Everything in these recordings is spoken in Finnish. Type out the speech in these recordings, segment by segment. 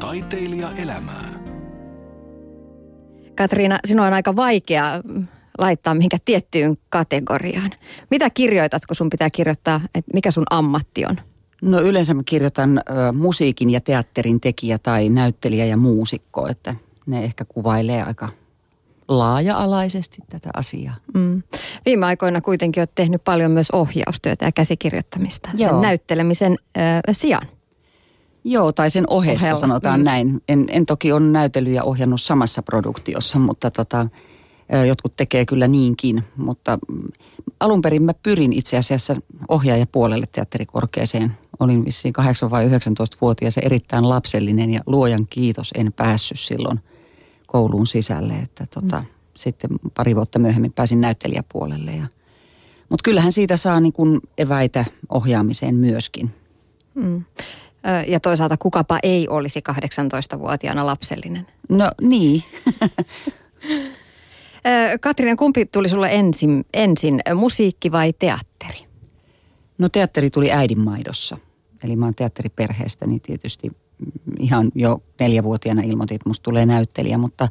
Taiteilija elämää. Katriina, sinua on aika vaikea laittaa mihinkä tiettyyn kategoriaan. Mitä kirjoitat, kun sun pitää kirjoittaa, että mikä sun ammatti on? No yleensä mä kirjoitan ö, musiikin ja teatterin tekijä tai näyttelijä ja muusikko, että ne ehkä kuvailee aika laaja-alaisesti tätä asiaa. Mm. Viime aikoina kuitenkin olet tehnyt paljon myös ohjaustyötä ja käsikirjoittamista Joo. sen näyttelemisen ö, sijaan. Joo, tai sen ohessa Ohella. sanotaan mm. näin. En, en toki ole näytellyt ja ohjannut samassa produktiossa, mutta tota, jotkut tekee kyllä niinkin. Mutta mm, alun perin mä pyrin itse asiassa ohjaajapuolelle teatterikorkeeseen. Olin vissiin 8 vai 19-vuotias ja erittäin lapsellinen ja luojan kiitos en päässyt silloin kouluun sisälle. Että tota, mm. Sitten pari vuotta myöhemmin pääsin näyttelijäpuolelle. Ja, mutta kyllähän siitä saa niin kuin eväitä ohjaamiseen myöskin. Mm. Ja toisaalta kukapa ei olisi 18-vuotiaana lapsellinen. No niin. Katriina, kumpi tuli sulle ensin, ensin, musiikki vai teatteri? No teatteri tuli äidinmaidossa. Eli mä oon teatteriperheestä, niin tietysti ihan jo neljävuotiaana ilmoitin, että musta tulee näyttelijä. Mutta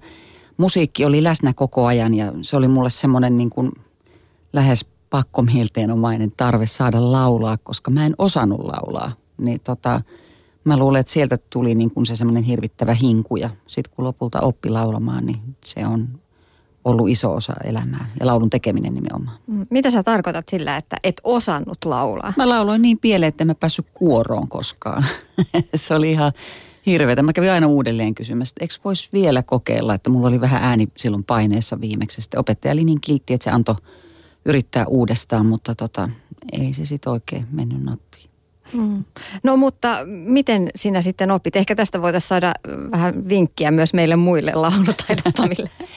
musiikki oli läsnä koko ajan ja se oli mulle semmoinen niin kuin lähes pakkomielteenomainen tarve saada laulaa, koska mä en osannut laulaa. Niin tota, mä luulen, että sieltä tuli niin kuin se semmoinen hirvittävä hinku ja sitten kun lopulta oppi laulamaan, niin se on ollut iso osa elämää ja laulun tekeminen nimenomaan. Mm, mitä sä tarkoitat sillä, että et osannut laulaa? Mä lauloin niin pieleen, että en mä päässyt kuoroon koskaan. se oli ihan hirveätä. Mä kävin aina uudelleen kysymässä, että eikö voisi vielä kokeilla, että mulla oli vähän ääni silloin paineessa viimeksi. Sitten opettaja oli niin kiltti, että se antoi yrittää uudestaan, mutta tota, ei se sitten oikein mennyt nappiin. Mm. No mutta miten sinä sitten opit? Ehkä tästä voitaisiin saada vähän vinkkiä myös meille muille laulutaidottomille.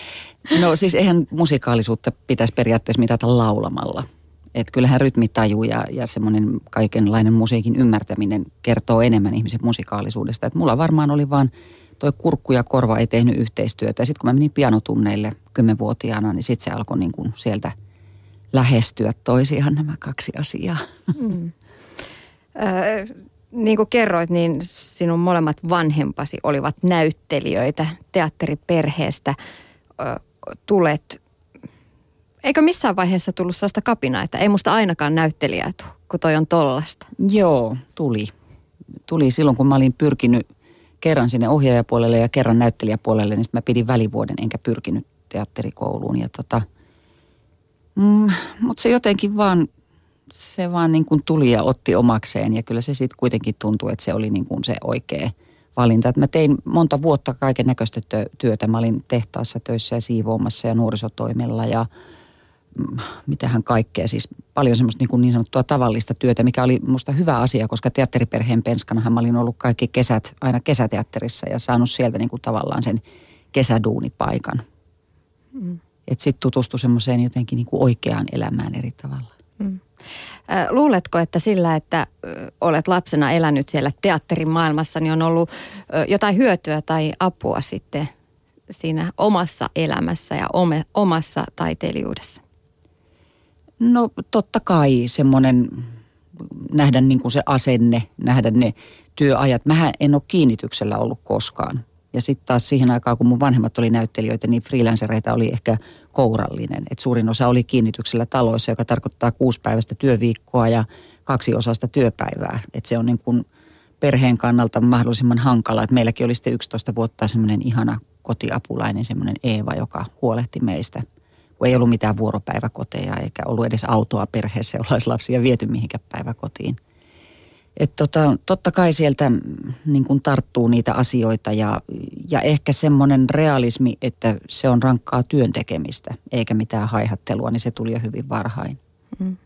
No siis eihän musikaalisuutta pitäisi periaatteessa mitata laulamalla. Että kyllähän rytmitaju ja, ja semmoinen kaikenlainen musiikin ymmärtäminen kertoo enemmän ihmisen musikaalisuudesta. Että mulla varmaan oli vaan toi kurkku ja korva ei tehnyt yhteistyötä. Ja sitten kun mä menin pianotunneille kymmenvuotiaana, niin sitten se alkoi niin kuin sieltä lähestyä toisiaan nämä kaksi asiaa. Mm. Niin kuin kerroit, niin sinun molemmat vanhempasi olivat näyttelijöitä teatteriperheestä. Tulet, eikö missään vaiheessa tullut sellaista kapinaa, että ei musta ainakaan näyttelijää tule, kun toi on tollasta? Joo, tuli. Tuli silloin, kun mä olin pyrkinyt kerran sinne ohjaajapuolelle ja kerran näyttelijäpuolelle, niin mä pidin välivuoden enkä pyrkinyt teatterikouluun. Ja tota, mm, mutta se jotenkin vaan, se vaan niin kuin tuli ja otti omakseen ja kyllä se sitten kuitenkin tuntui, että se oli niin kuin se oikea – valinta. Että mä tein monta vuotta kaiken näköistä työtä. Mä olin tehtaassa töissä ja siivoamassa ja nuorisotoimella ja mm, mitähän kaikkea. Siis paljon semmoista niin, kuin niin sanottua tavallista työtä, mikä oli musta hyvä asia, koska teatteriperheen penskanahan mä olin ollut kaikki kesät aina kesäteatterissa ja saanut sieltä niin kuin tavallaan sen kesäduunipaikan. Mm. Että sitten tutustui semmoiseen jotenkin niin kuin oikeaan elämään eri tavalla. Luuletko, että sillä, että olet lapsena elänyt siellä teatterimaailmassa, niin on ollut jotain hyötyä tai apua sitten siinä omassa elämässä ja omassa taiteilijuudessa? No totta kai semmoinen nähdä niin kuin se asenne, nähdä ne työajat. Mähän en ole kiinnityksellä ollut koskaan. Ja sitten taas siihen aikaan, kun mun vanhemmat oli näyttelijöitä, niin freelancereita oli ehkä kourallinen. Et suurin osa oli kiinnityksellä taloissa, joka tarkoittaa kuusipäiväistä työviikkoa ja kaksi osasta työpäivää. Et se on niin kuin perheen kannalta mahdollisimman hankala. Et meilläkin oli sitten 11 vuotta semmoinen ihana kotiapulainen, semmoinen Eeva, joka huolehti meistä. Kun ei ollut mitään vuoropäiväkoteja eikä ollut edes autoa perheessä, jolla olisi lapsia viety mihinkään päiväkotiin – että tota, totta kai sieltä mm, niin kuin tarttuu niitä asioita ja, ja ehkä semmoinen realismi, että se on rankkaa työntekemistä eikä mitään haihattelua, niin se tuli jo hyvin varhain. Mm.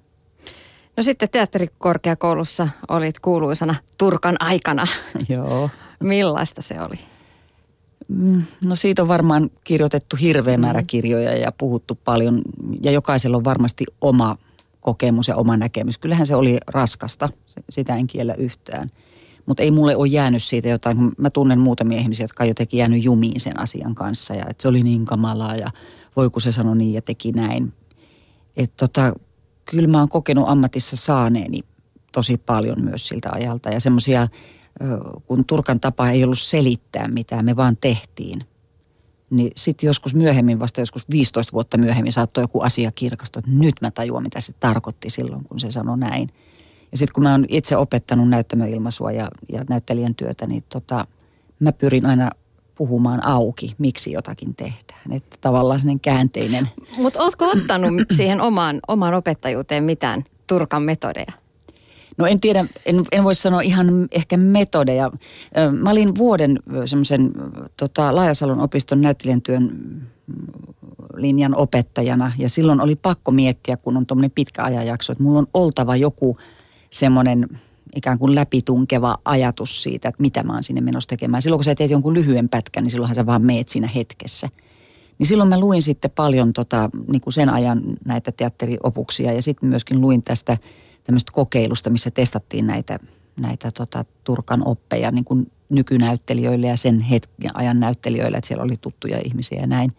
No sitten teatterikorkeakoulussa olit kuuluisana Turkan aikana. Joo. Millaista se oli? Mm, no siitä on varmaan kirjoitettu hirveä määrä mm. kirjoja ja puhuttu paljon ja jokaisella on varmasti oma kokemus ja oma näkemys. Kyllähän se oli raskasta, sitä en kiellä yhtään. Mutta ei mulle ole jäänyt siitä jotain, kun mä tunnen muutamia ihmisiä, jotka on jotenkin jäänyt jumiin sen asian kanssa. Ja että se oli niin kamalaa ja voi kun se sanoi niin ja teki näin. Että tota, kyllä mä oon kokenut ammatissa saaneeni tosi paljon myös siltä ajalta. Ja semmoisia kun Turkan tapa ei ollut selittää mitään, me vaan tehtiin. Niin sitten joskus myöhemmin, vasta joskus 15 vuotta myöhemmin saattoi joku asia kirkastua, että nyt mä tajuan, mitä se tarkoitti silloin, kun se sanoi näin. Ja sitten kun mä oon itse opettanut näyttämöilmaisua ja, ja näyttelijän työtä, niin tota, mä pyrin aina puhumaan auki, miksi jotakin tehdään. Että tavallaan sellainen käänteinen. Mutta ootko ottanut siihen omaan, omaan opettajuuteen mitään Turkan metodeja? No en tiedä, en, en voi sanoa ihan ehkä metodeja. Mä olin vuoden semmoisen tota, Laajasalon opiston näyttelijän työn linjan opettajana ja silloin oli pakko miettiä, kun on tuommoinen pitkä ajanjakso, että mulla on oltava joku semmoinen ikään kuin läpitunkeva ajatus siitä, että mitä mä oon sinne menossa tekemään. Silloin kun sä teet jonkun lyhyen pätkän, niin silloinhan sä vaan meet siinä hetkessä. Niin silloin mä luin sitten paljon tota, niin kuin sen ajan näitä teatteriopuksia ja sitten myöskin luin tästä tämmöistä kokeilusta, missä testattiin näitä, näitä tota, Turkan oppeja niin kuin nykynäyttelijöille ja sen hetken ajan näyttelijöille, että siellä oli tuttuja ihmisiä ja näin.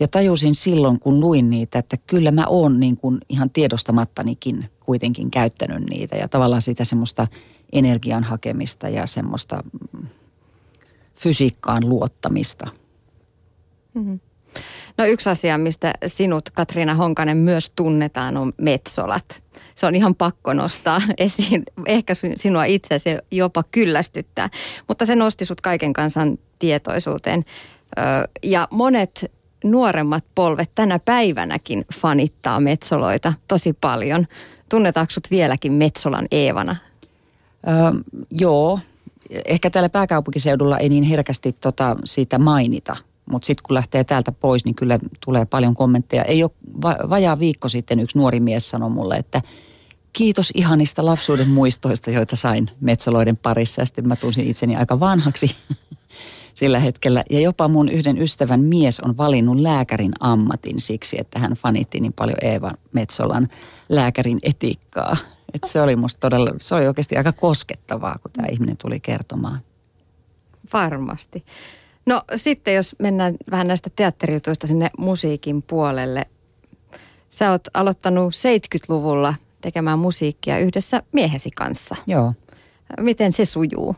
Ja tajusin silloin, kun luin niitä, että kyllä mä oon niin kuin ihan tiedostamattanikin kuitenkin käyttänyt niitä ja tavallaan sitä semmoista energian hakemista ja semmoista mm, fysiikkaan luottamista. Mm-hmm. No yksi asia, mistä sinut Katriina Honkanen myös tunnetaan on metsolat. Se on ihan pakko nostaa esiin. Ehkä sinua itse jopa kyllästyttää, mutta se nosti sut kaiken kansan tietoisuuteen. Ja monet nuoremmat polvet tänä päivänäkin fanittaa metsoloita tosi paljon. Tunnetaanko sut vieläkin Metsolan Eevana? Öö, joo, ehkä täällä pääkaupunkiseudulla ei niin herkästi tota siitä mainita, mutta sitten kun lähtee täältä pois, niin kyllä tulee paljon kommentteja. Ei ole va- vajaa viikko sitten yksi nuori mies sanoi mulle, että kiitos ihanista lapsuuden muistoista, joita sain metsoloiden parissa. Ja sitten mä tunsin itseni aika vanhaksi sillä hetkellä. Ja jopa mun yhden ystävän mies on valinnut lääkärin ammatin siksi, että hän fanitti niin paljon Eeva Metsolan lääkärin etiikkaa. Et se oli musta todella, se oli oikeasti aika koskettavaa, kun tämä ihminen tuli kertomaan. Varmasti. No sitten jos mennään vähän näistä teatterijutuista sinne musiikin puolelle. Sä oot aloittanut 70-luvulla tekemään musiikkia yhdessä miehesi kanssa. Joo. Miten se sujuu?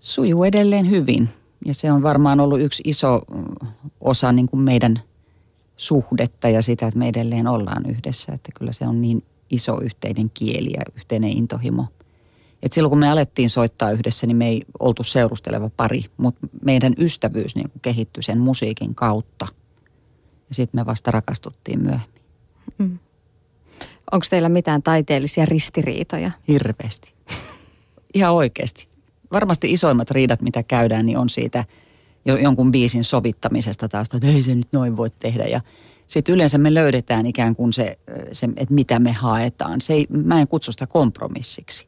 Sujuu edelleen hyvin. Ja se on varmaan ollut yksi iso mm, osa niin kuin meidän suhdetta ja sitä, että me edelleen ollaan yhdessä. Että kyllä se on niin iso yhteinen kieli ja yhteinen intohimo. Et silloin kun me alettiin soittaa yhdessä, niin me ei oltu seurusteleva pari, mutta meidän ystävyys niin kuin kehittyi sen musiikin kautta. Ja sitten me vasta rakastuttiin myöhemmin. Mm. Onko teillä mitään taiteellisia ristiriitoja? Hirveästi. Ihan oikeasti varmasti isoimmat riidat, mitä käydään, niin on siitä jo, jonkun biisin sovittamisesta taas, että ei se nyt noin voi tehdä. Ja sitten yleensä me löydetään ikään kuin se, se että mitä me haetaan. Se ei, mä en kutsu sitä kompromissiksi.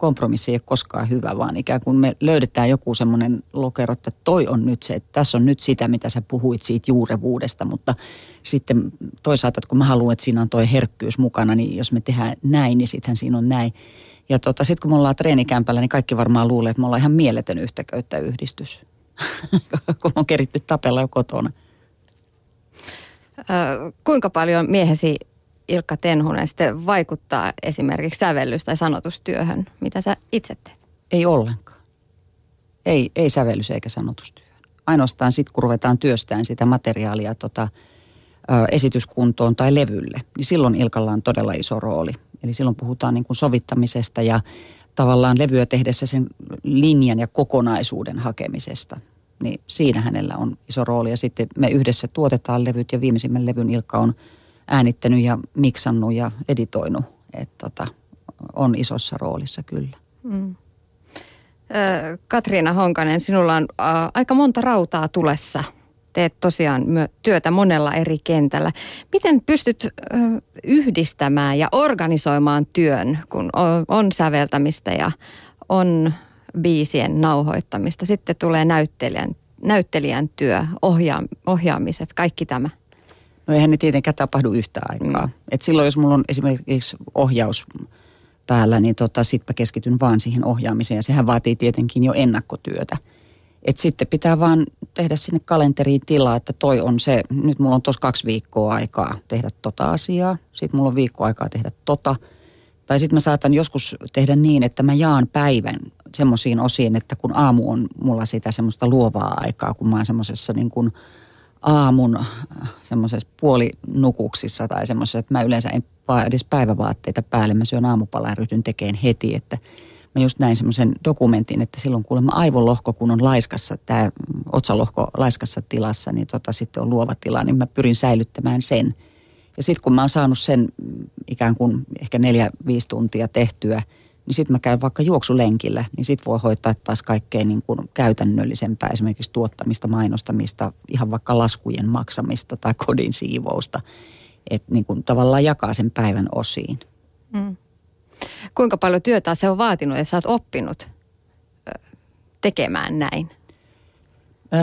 Kompromissi ei ole koskaan hyvä, vaan ikään kuin me löydetään joku semmoinen lokero, että toi on nyt se, että tässä on nyt sitä, mitä sä puhuit siitä juurevuudesta, mutta sitten toisaalta, että kun mä haluan, että siinä on toi herkkyys mukana, niin jos me tehdään näin, niin sittenhän siinä on näin. Ja tota, sitten kun me ollaan treenikämpällä, niin kaikki varmaan luulee, että me ollaan ihan mieletön yhtäköyttä yhdistys. kun on keritty tapella jo kotona. Kuinka paljon miehesi Ilkka Tenhunen sitten vaikuttaa esimerkiksi sävellys- tai sanotustyöhön, mitä sä itse teet? Ei ollenkaan. Ei, ei sävellys eikä sanotustyöhön. Ainoastaan sitten, kun ruvetaan työstään sitä materiaalia tota, ö, esityskuntoon tai levylle, niin silloin Ilkalla on todella iso rooli – Eli silloin puhutaan niin kuin sovittamisesta ja tavallaan levyä tehdessä sen linjan ja kokonaisuuden hakemisesta. Niin siinä hänellä on iso rooli ja sitten me yhdessä tuotetaan levyt ja viimeisimmän levyn Ilkka on äänittänyt ja miksannut ja editoinut. Että tota, on isossa roolissa kyllä. Mm. Katriina Honkanen, sinulla on aika monta rautaa tulessa – teet tosiaan työtä monella eri kentällä. Miten pystyt yhdistämään ja organisoimaan työn, kun on säveltämistä ja on biisien nauhoittamista. Sitten tulee näyttelijän, näyttelijän työ, ohjaa, ohjaamiset, kaikki tämä. No eihän ne tietenkään tapahdu yhtä aikaa. Mm. Et silloin jos mulla on esimerkiksi ohjaus päällä, niin tota, sitten keskityn vaan siihen ohjaamiseen ja sehän vaatii tietenkin jo ennakkotyötä. Et sitten pitää vaan tehdä sinne kalenteriin tilaa, että toi on se, nyt mulla on tuossa kaksi viikkoa aikaa tehdä tota asiaa, sitten mulla on viikko aikaa tehdä tota. Tai sitten mä saatan joskus tehdä niin, että mä jaan päivän semmoisiin osiin, että kun aamu on mulla sitä semmoista luovaa aikaa, kun mä oon semmoisessa niin kuin aamun semmoisessa puolinukuksissa tai semmoisessa, että mä yleensä en vaan edes päivävaatteita päälle. Mä syön aamupalaa ja ryhdyn tekemään heti, että mä just näin semmoisen dokumentin, että silloin kuulemma aivolohko, kun on laiskassa, tämä otsalohko laiskassa tilassa, niin tota sitten on luova tila, niin mä pyrin säilyttämään sen. Ja sitten kun mä oon saanut sen ikään kuin ehkä neljä, viisi tuntia tehtyä, niin sitten mä käyn vaikka juoksulenkillä, niin sitten voi hoitaa taas kaikkein niin kuin käytännöllisempää, esimerkiksi tuottamista, mainostamista, ihan vaikka laskujen maksamista tai kodin siivousta. Että niin kuin tavallaan jakaa sen päivän osiin. Mm. Kuinka paljon työtä se on vaatinut ja sä oot oppinut tekemään näin?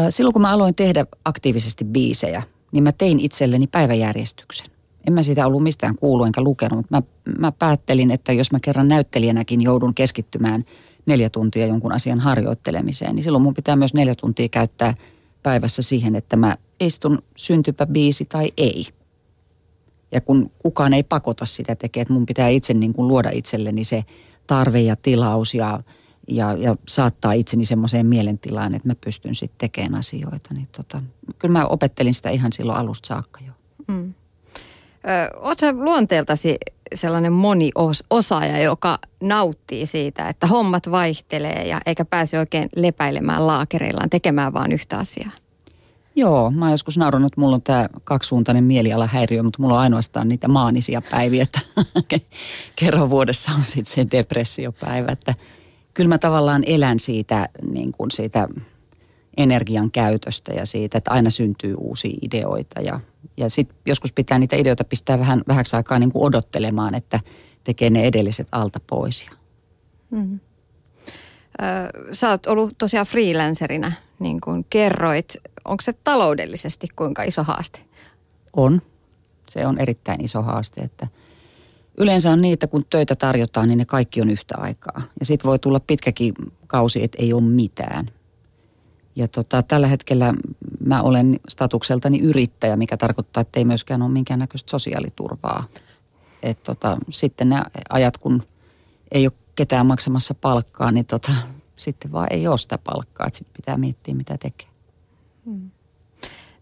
Silloin kun mä aloin tehdä aktiivisesti biisejä, niin mä tein itselleni päiväjärjestyksen. En mä siitä ollut mistään kuullut enkä lukenut, mutta mä, mä päättelin, että jos mä kerran näyttelijänäkin joudun keskittymään neljä tuntia jonkun asian harjoittelemiseen, niin silloin mun pitää myös neljä tuntia käyttää päivässä siihen, että mä istun syntypä biisi tai ei. Ja kun kukaan ei pakota sitä tekemään, että mun pitää itse niin kuin luoda itselleni se tarve ja tilaus ja, ja, ja saattaa itseni semmoiseen mielentilaan, että mä pystyn sitten tekemään asioita. Niin tota, kyllä mä opettelin sitä ihan silloin alusta saakka jo. Mm. Oletko luonteeltasi sellainen moniosaaja, joka nauttii siitä, että hommat vaihtelee ja eikä pääse oikein lepäilemään laakereillaan tekemään vaan yhtä asiaa? Joo, mä oon joskus naurannut, että mulla on tämä kaksisuuntainen mielialahäiriö, mutta mulla on ainoastaan niitä maanisia päiviä, että kerran vuodessa on sitten se depressiopäivä, että kyllä mä tavallaan elän siitä, niin kuin siitä energian käytöstä ja siitä, että aina syntyy uusia ideoita ja, ja sitten joskus pitää niitä ideoita pistää vähän vähäksi aikaa niin kuin odottelemaan, että tekee ne edelliset alta pois. Mm-hmm. Sä oot ollut tosiaan freelancerina, niin kuin kerroit. Onko se taloudellisesti kuinka iso haaste? On. Se on erittäin iso haaste, että yleensä on niitä, kun töitä tarjotaan, niin ne kaikki on yhtä aikaa. Ja sitten voi tulla pitkäkin kausi, että ei ole mitään. Ja tota, tällä hetkellä mä olen statukseltani yrittäjä, mikä tarkoittaa, että ei myöskään ole minkäännäköistä sosiaaliturvaa. Et tota, sitten ne ajat, kun ei ole ketään maksamassa palkkaa, niin tota, sitten vaan ei ole sitä palkkaa. Sitten pitää miettiä, mitä tekee. Hmm.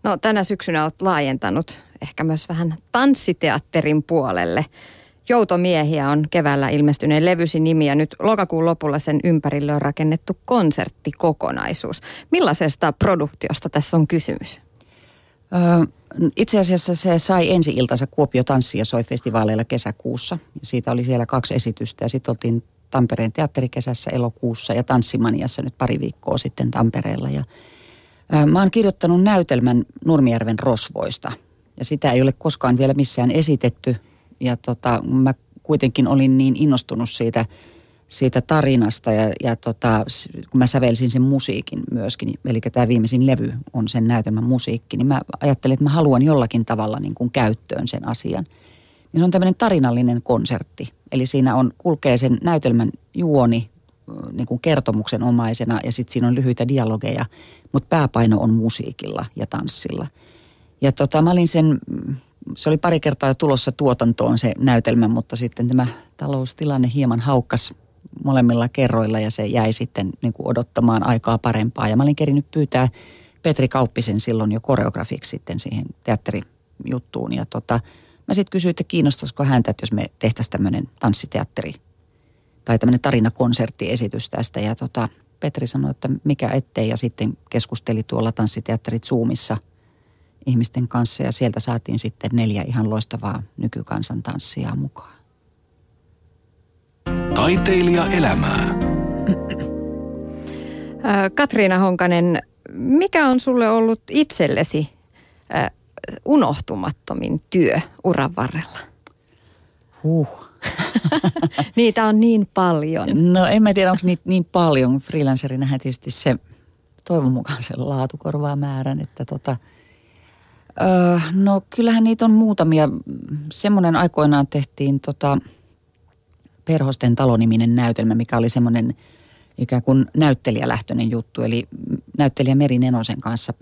No tänä syksynä olet laajentanut ehkä myös vähän tanssiteatterin puolelle. Joutomiehiä on keväällä ilmestyneen levysi nimi ja nyt lokakuun lopulla sen ympärille on rakennettu konserttikokonaisuus. Millaisesta produktiosta tässä on kysymys? Öö, itse asiassa se sai ensi iltansa Kuopio tanssi- ja soi-festivaaleilla kesäkuussa. Siitä oli siellä kaksi esitystä ja sitten oltiin Tampereen teatterikesässä elokuussa ja Tanssimaniassa nyt pari viikkoa sitten Tampereella. Ja, ää, mä oon kirjoittanut näytelmän Nurmijärven rosvoista ja sitä ei ole koskaan vielä missään esitetty. Ja tota, mä kuitenkin olin niin innostunut siitä, siitä tarinasta ja, ja tota, kun mä sävelsin sen musiikin myöskin, eli tämä viimeisin levy on sen näytelmän musiikki, niin mä ajattelin, että mä haluan jollakin tavalla niin kuin käyttöön sen asian – niin se on tämmöinen tarinallinen konsertti. Eli siinä on, kulkee sen näytelmän juoni niin kuin kertomuksen omaisena ja sitten siinä on lyhyitä dialogeja, mutta pääpaino on musiikilla ja tanssilla. Ja tota, mä olin sen, se oli pari kertaa jo tulossa tuotantoon se näytelmä, mutta sitten tämä taloustilanne hieman haukkas molemmilla kerroilla ja se jäi sitten niin kuin odottamaan aikaa parempaa. Ja mä olin kerinyt pyytää Petri Kauppisen silloin jo koreografiksi sitten siihen teatterijuttuun ja tota, Mä sitten kysyin, että kiinnostaisiko häntä, että jos me tehtäisiin tämmöinen tanssiteatteri tai tämmöinen tarinakonserttiesitys tästä. Ja tota, Petri sanoi, että mikä ettei ja sitten keskusteli tuolla tanssiteatterit Zoomissa ihmisten kanssa ja sieltä saatiin sitten neljä ihan loistavaa nykykansan tanssia mukaan. Taiteilija elämää. Katriina Honkanen, mikä on sulle ollut itsellesi unohtumattomin työ uran varrella? Huh. niitä on niin paljon. No en mä tiedä, onko niitä niin paljon. Freelancerinähän tietysti se toivon mukaan se laatu korvaa määrän, että tota, no kyllähän niitä on muutamia. Semmoinen aikoinaan tehtiin tota, Perhosten taloniminen näytelmä, mikä oli semmoinen ikään kuin näyttelijälähtöinen juttu. Eli näyttelijä Meri Nenosen kanssa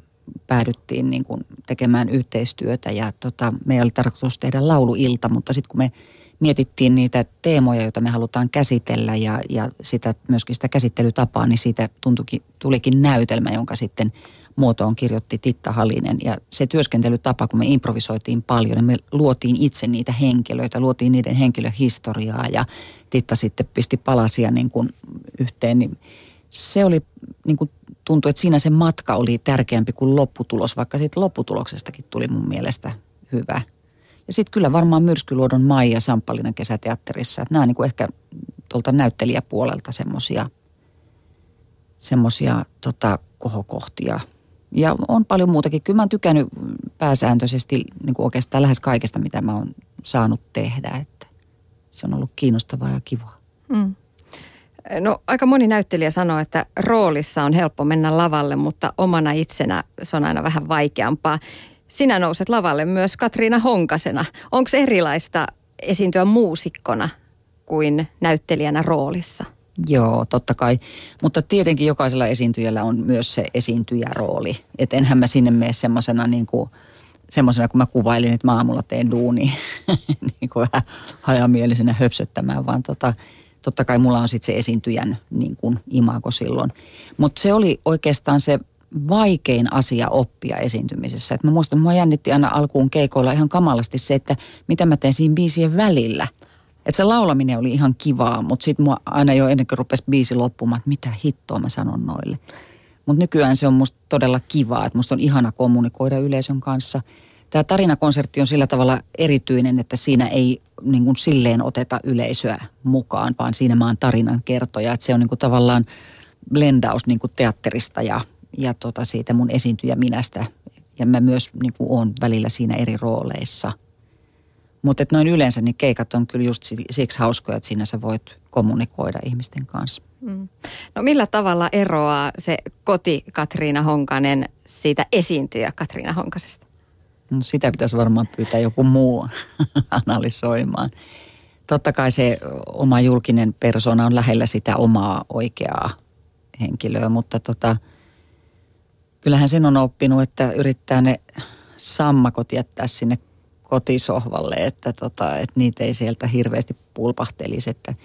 päädyttiin niin kuin tekemään yhteistyötä ja tota, meillä oli tarkoitus tehdä lauluilta, mutta sitten kun me mietittiin niitä teemoja, joita me halutaan käsitellä ja, ja sitä, myöskin sitä käsittelytapaa, niin siitä tuntuikin, tulikin näytelmä, jonka sitten muotoon kirjoitti Titta Halinen. Ja se työskentelytapa, kun me improvisoitiin paljon, niin me luotiin itse niitä henkilöitä, luotiin niiden henkilöhistoriaa ja Titta sitten pisti palasia niin kuin yhteen, niin se oli niin kuin tuntui, että siinä se matka oli tärkeämpi kuin lopputulos, vaikka siitä lopputuloksestakin tuli mun mielestä hyvä. Ja sitten kyllä varmaan Myrskyluodon Maija Samppalinen kesäteatterissa, että nämä on niin kuin ehkä tuolta näyttelijäpuolelta semmoisia semmosia, tota, kohokohtia. Ja on paljon muutakin. Kyllä mä oon tykännyt pääsääntöisesti niin kuin oikeastaan lähes kaikesta, mitä mä oon saanut tehdä. Että se on ollut kiinnostavaa ja kivaa. Mm. No aika moni näyttelijä sanoo, että roolissa on helppo mennä lavalle, mutta omana itsenä se on aina vähän vaikeampaa. Sinä nouset lavalle myös Katriina Honkasena. Onko erilaista esiintyä muusikkona kuin näyttelijänä roolissa? Joo, totta kai. Mutta tietenkin jokaisella esiintyjällä on myös se esiintyjärooli. Että enhän mä sinne mene semmoisena niin kuin semmoisena, kun mä kuvailin, että mä aamulla teen duuni niin kuin vähän hajamielisenä höpsöttämään, vaan tota, totta kai mulla on sitten se esiintyjän niin kuin imago silloin. Mutta se oli oikeastaan se vaikein asia oppia esiintymisessä. Et mä muistan, mua jännitti aina alkuun keikoilla ihan kamalasti se, että mitä mä teen siinä biisien välillä. Että se laulaminen oli ihan kivaa, mutta sitten mua aina jo ennen kuin rupesi biisi loppumaan, että mitä hittoa mä sanon noille. Mutta nykyään se on musta todella kivaa, että musta on ihana kommunikoida yleisön kanssa. Tämä tarinakonsertti on sillä tavalla erityinen, että siinä ei niin kuin silleen oteta yleisöä mukaan, vaan siinä mä oon tarinan kertoja. Että se on niin kuin tavallaan blendaus niin kuin teatterista ja, ja tota siitä mun esiintyjä minästä. Ja mä myös niin kuin oon välillä siinä eri rooleissa. Mutta noin yleensä niin keikat on kyllä just siksi hauskoja, että siinä sä voit kommunikoida ihmisten kanssa. Mm. No millä tavalla eroaa se koti Katriina Honkanen siitä esiintyjä Katriina Honkasesta? No sitä pitäisi varmaan pyytää joku muu analysoimaan. Totta kai se oma julkinen persona on lähellä sitä omaa oikeaa henkilöä, mutta tota, kyllähän sen on oppinut, että yrittää ne sammakot jättää sinne kotisohvalle, että, tota, että niitä ei sieltä hirveästi pulpahtelisi. Että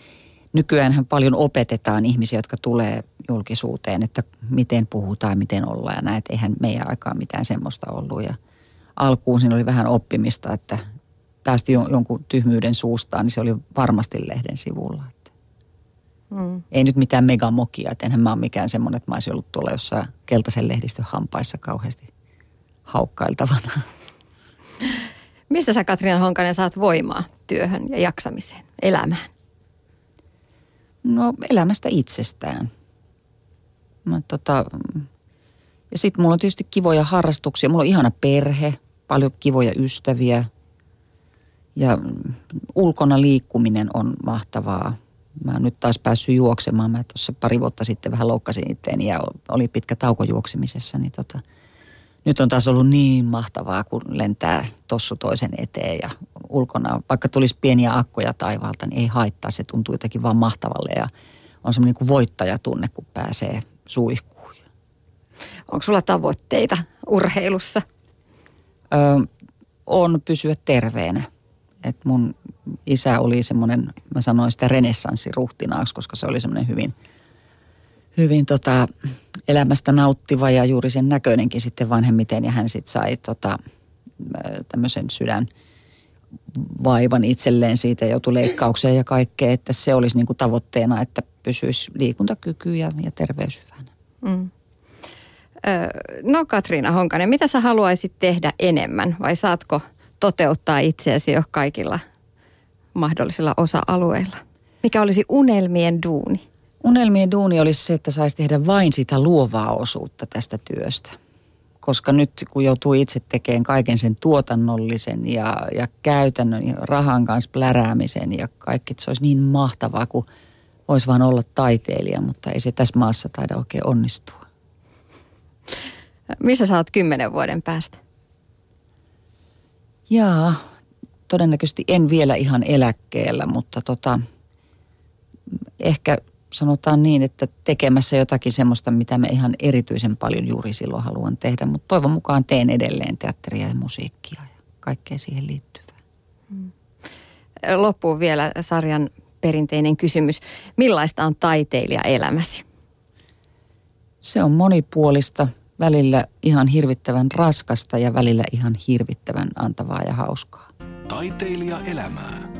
nykyäänhän paljon opetetaan ihmisiä, jotka tulee julkisuuteen, että miten puhutaan, miten ollaan ja näin. Eihän meidän aikaan mitään semmoista ollut ja – alkuun siinä oli vähän oppimista, että päästi jonkun tyhmyyden suustaan, niin se oli varmasti lehden sivulla. Mm. Ei nyt mitään megamokia, että enhän mä ole mikään semmoinen, että mä olisin ollut tuolla jossain keltaisen lehdistön hampaissa kauheasti haukkailtavana. Mistä sä Katriina Honkanen saat voimaa työhön ja jaksamiseen, elämään? No elämästä itsestään. Mä, tota, ja sitten mulla on tietysti kivoja harrastuksia. Mulla on ihana perhe, paljon kivoja ystäviä ja ulkona liikkuminen on mahtavaa. Mä oon nyt taas päässyt juoksemaan. Mä tuossa pari vuotta sitten vähän loukkasin itteeni ja oli pitkä tauko juoksemisessa. Niin tota, nyt on taas ollut niin mahtavaa, kun lentää tossu toisen eteen ja ulkona, vaikka tulisi pieniä akkoja taivaalta, niin ei haittaa. Se tuntuu jotenkin vaan mahtavalle ja on semmoinen kuin voittajatunne, kun pääsee suihkuun. Onko sulla tavoitteita urheilussa? Ö, on pysyä terveenä. Et mun isä oli semmoinen, mä sanoin sitä renessanssiruhtinaaksi, koska se oli semmoinen hyvin, hyvin tota, elämästä nauttiva ja juuri sen näköinenkin sitten vanhemmiten. Ja hän sitten sai tota, tämmöisen sydän vaivan itselleen siitä joutui leikkaukseen ja kaikkea, että se olisi niin kuin tavoitteena, että pysyisi liikuntakyky ja, ja terveys hyvänä. Mm. No Katriina Honkanen, mitä sä haluaisit tehdä enemmän vai saatko toteuttaa itseäsi jo kaikilla mahdollisilla osa-alueilla? Mikä olisi unelmien duuni? Unelmien duuni olisi se, että saisi tehdä vain sitä luovaa osuutta tästä työstä. Koska nyt kun joutuu itse tekemään kaiken sen tuotannollisen ja, ja käytännön ja rahan kanssa pläräämisen ja kaikki, että se olisi niin mahtavaa, kun voisi vaan olla taiteilija, mutta ei se tässä maassa taida oikein onnistua. Missä sä oot kymmenen vuoden päästä? Jaa, todennäköisesti en vielä ihan eläkkeellä, mutta tota, ehkä sanotaan niin, että tekemässä jotakin semmoista, mitä me ihan erityisen paljon juuri silloin haluan tehdä. Mutta toivon mukaan teen edelleen teatteria ja musiikkia ja kaikkea siihen liittyvää. Mm. Loppuun vielä sarjan perinteinen kysymys. Millaista on taiteilija elämäsi? Se on monipuolista, välillä ihan hirvittävän raskasta ja välillä ihan hirvittävän antavaa ja hauskaa. Taiteilija elämää.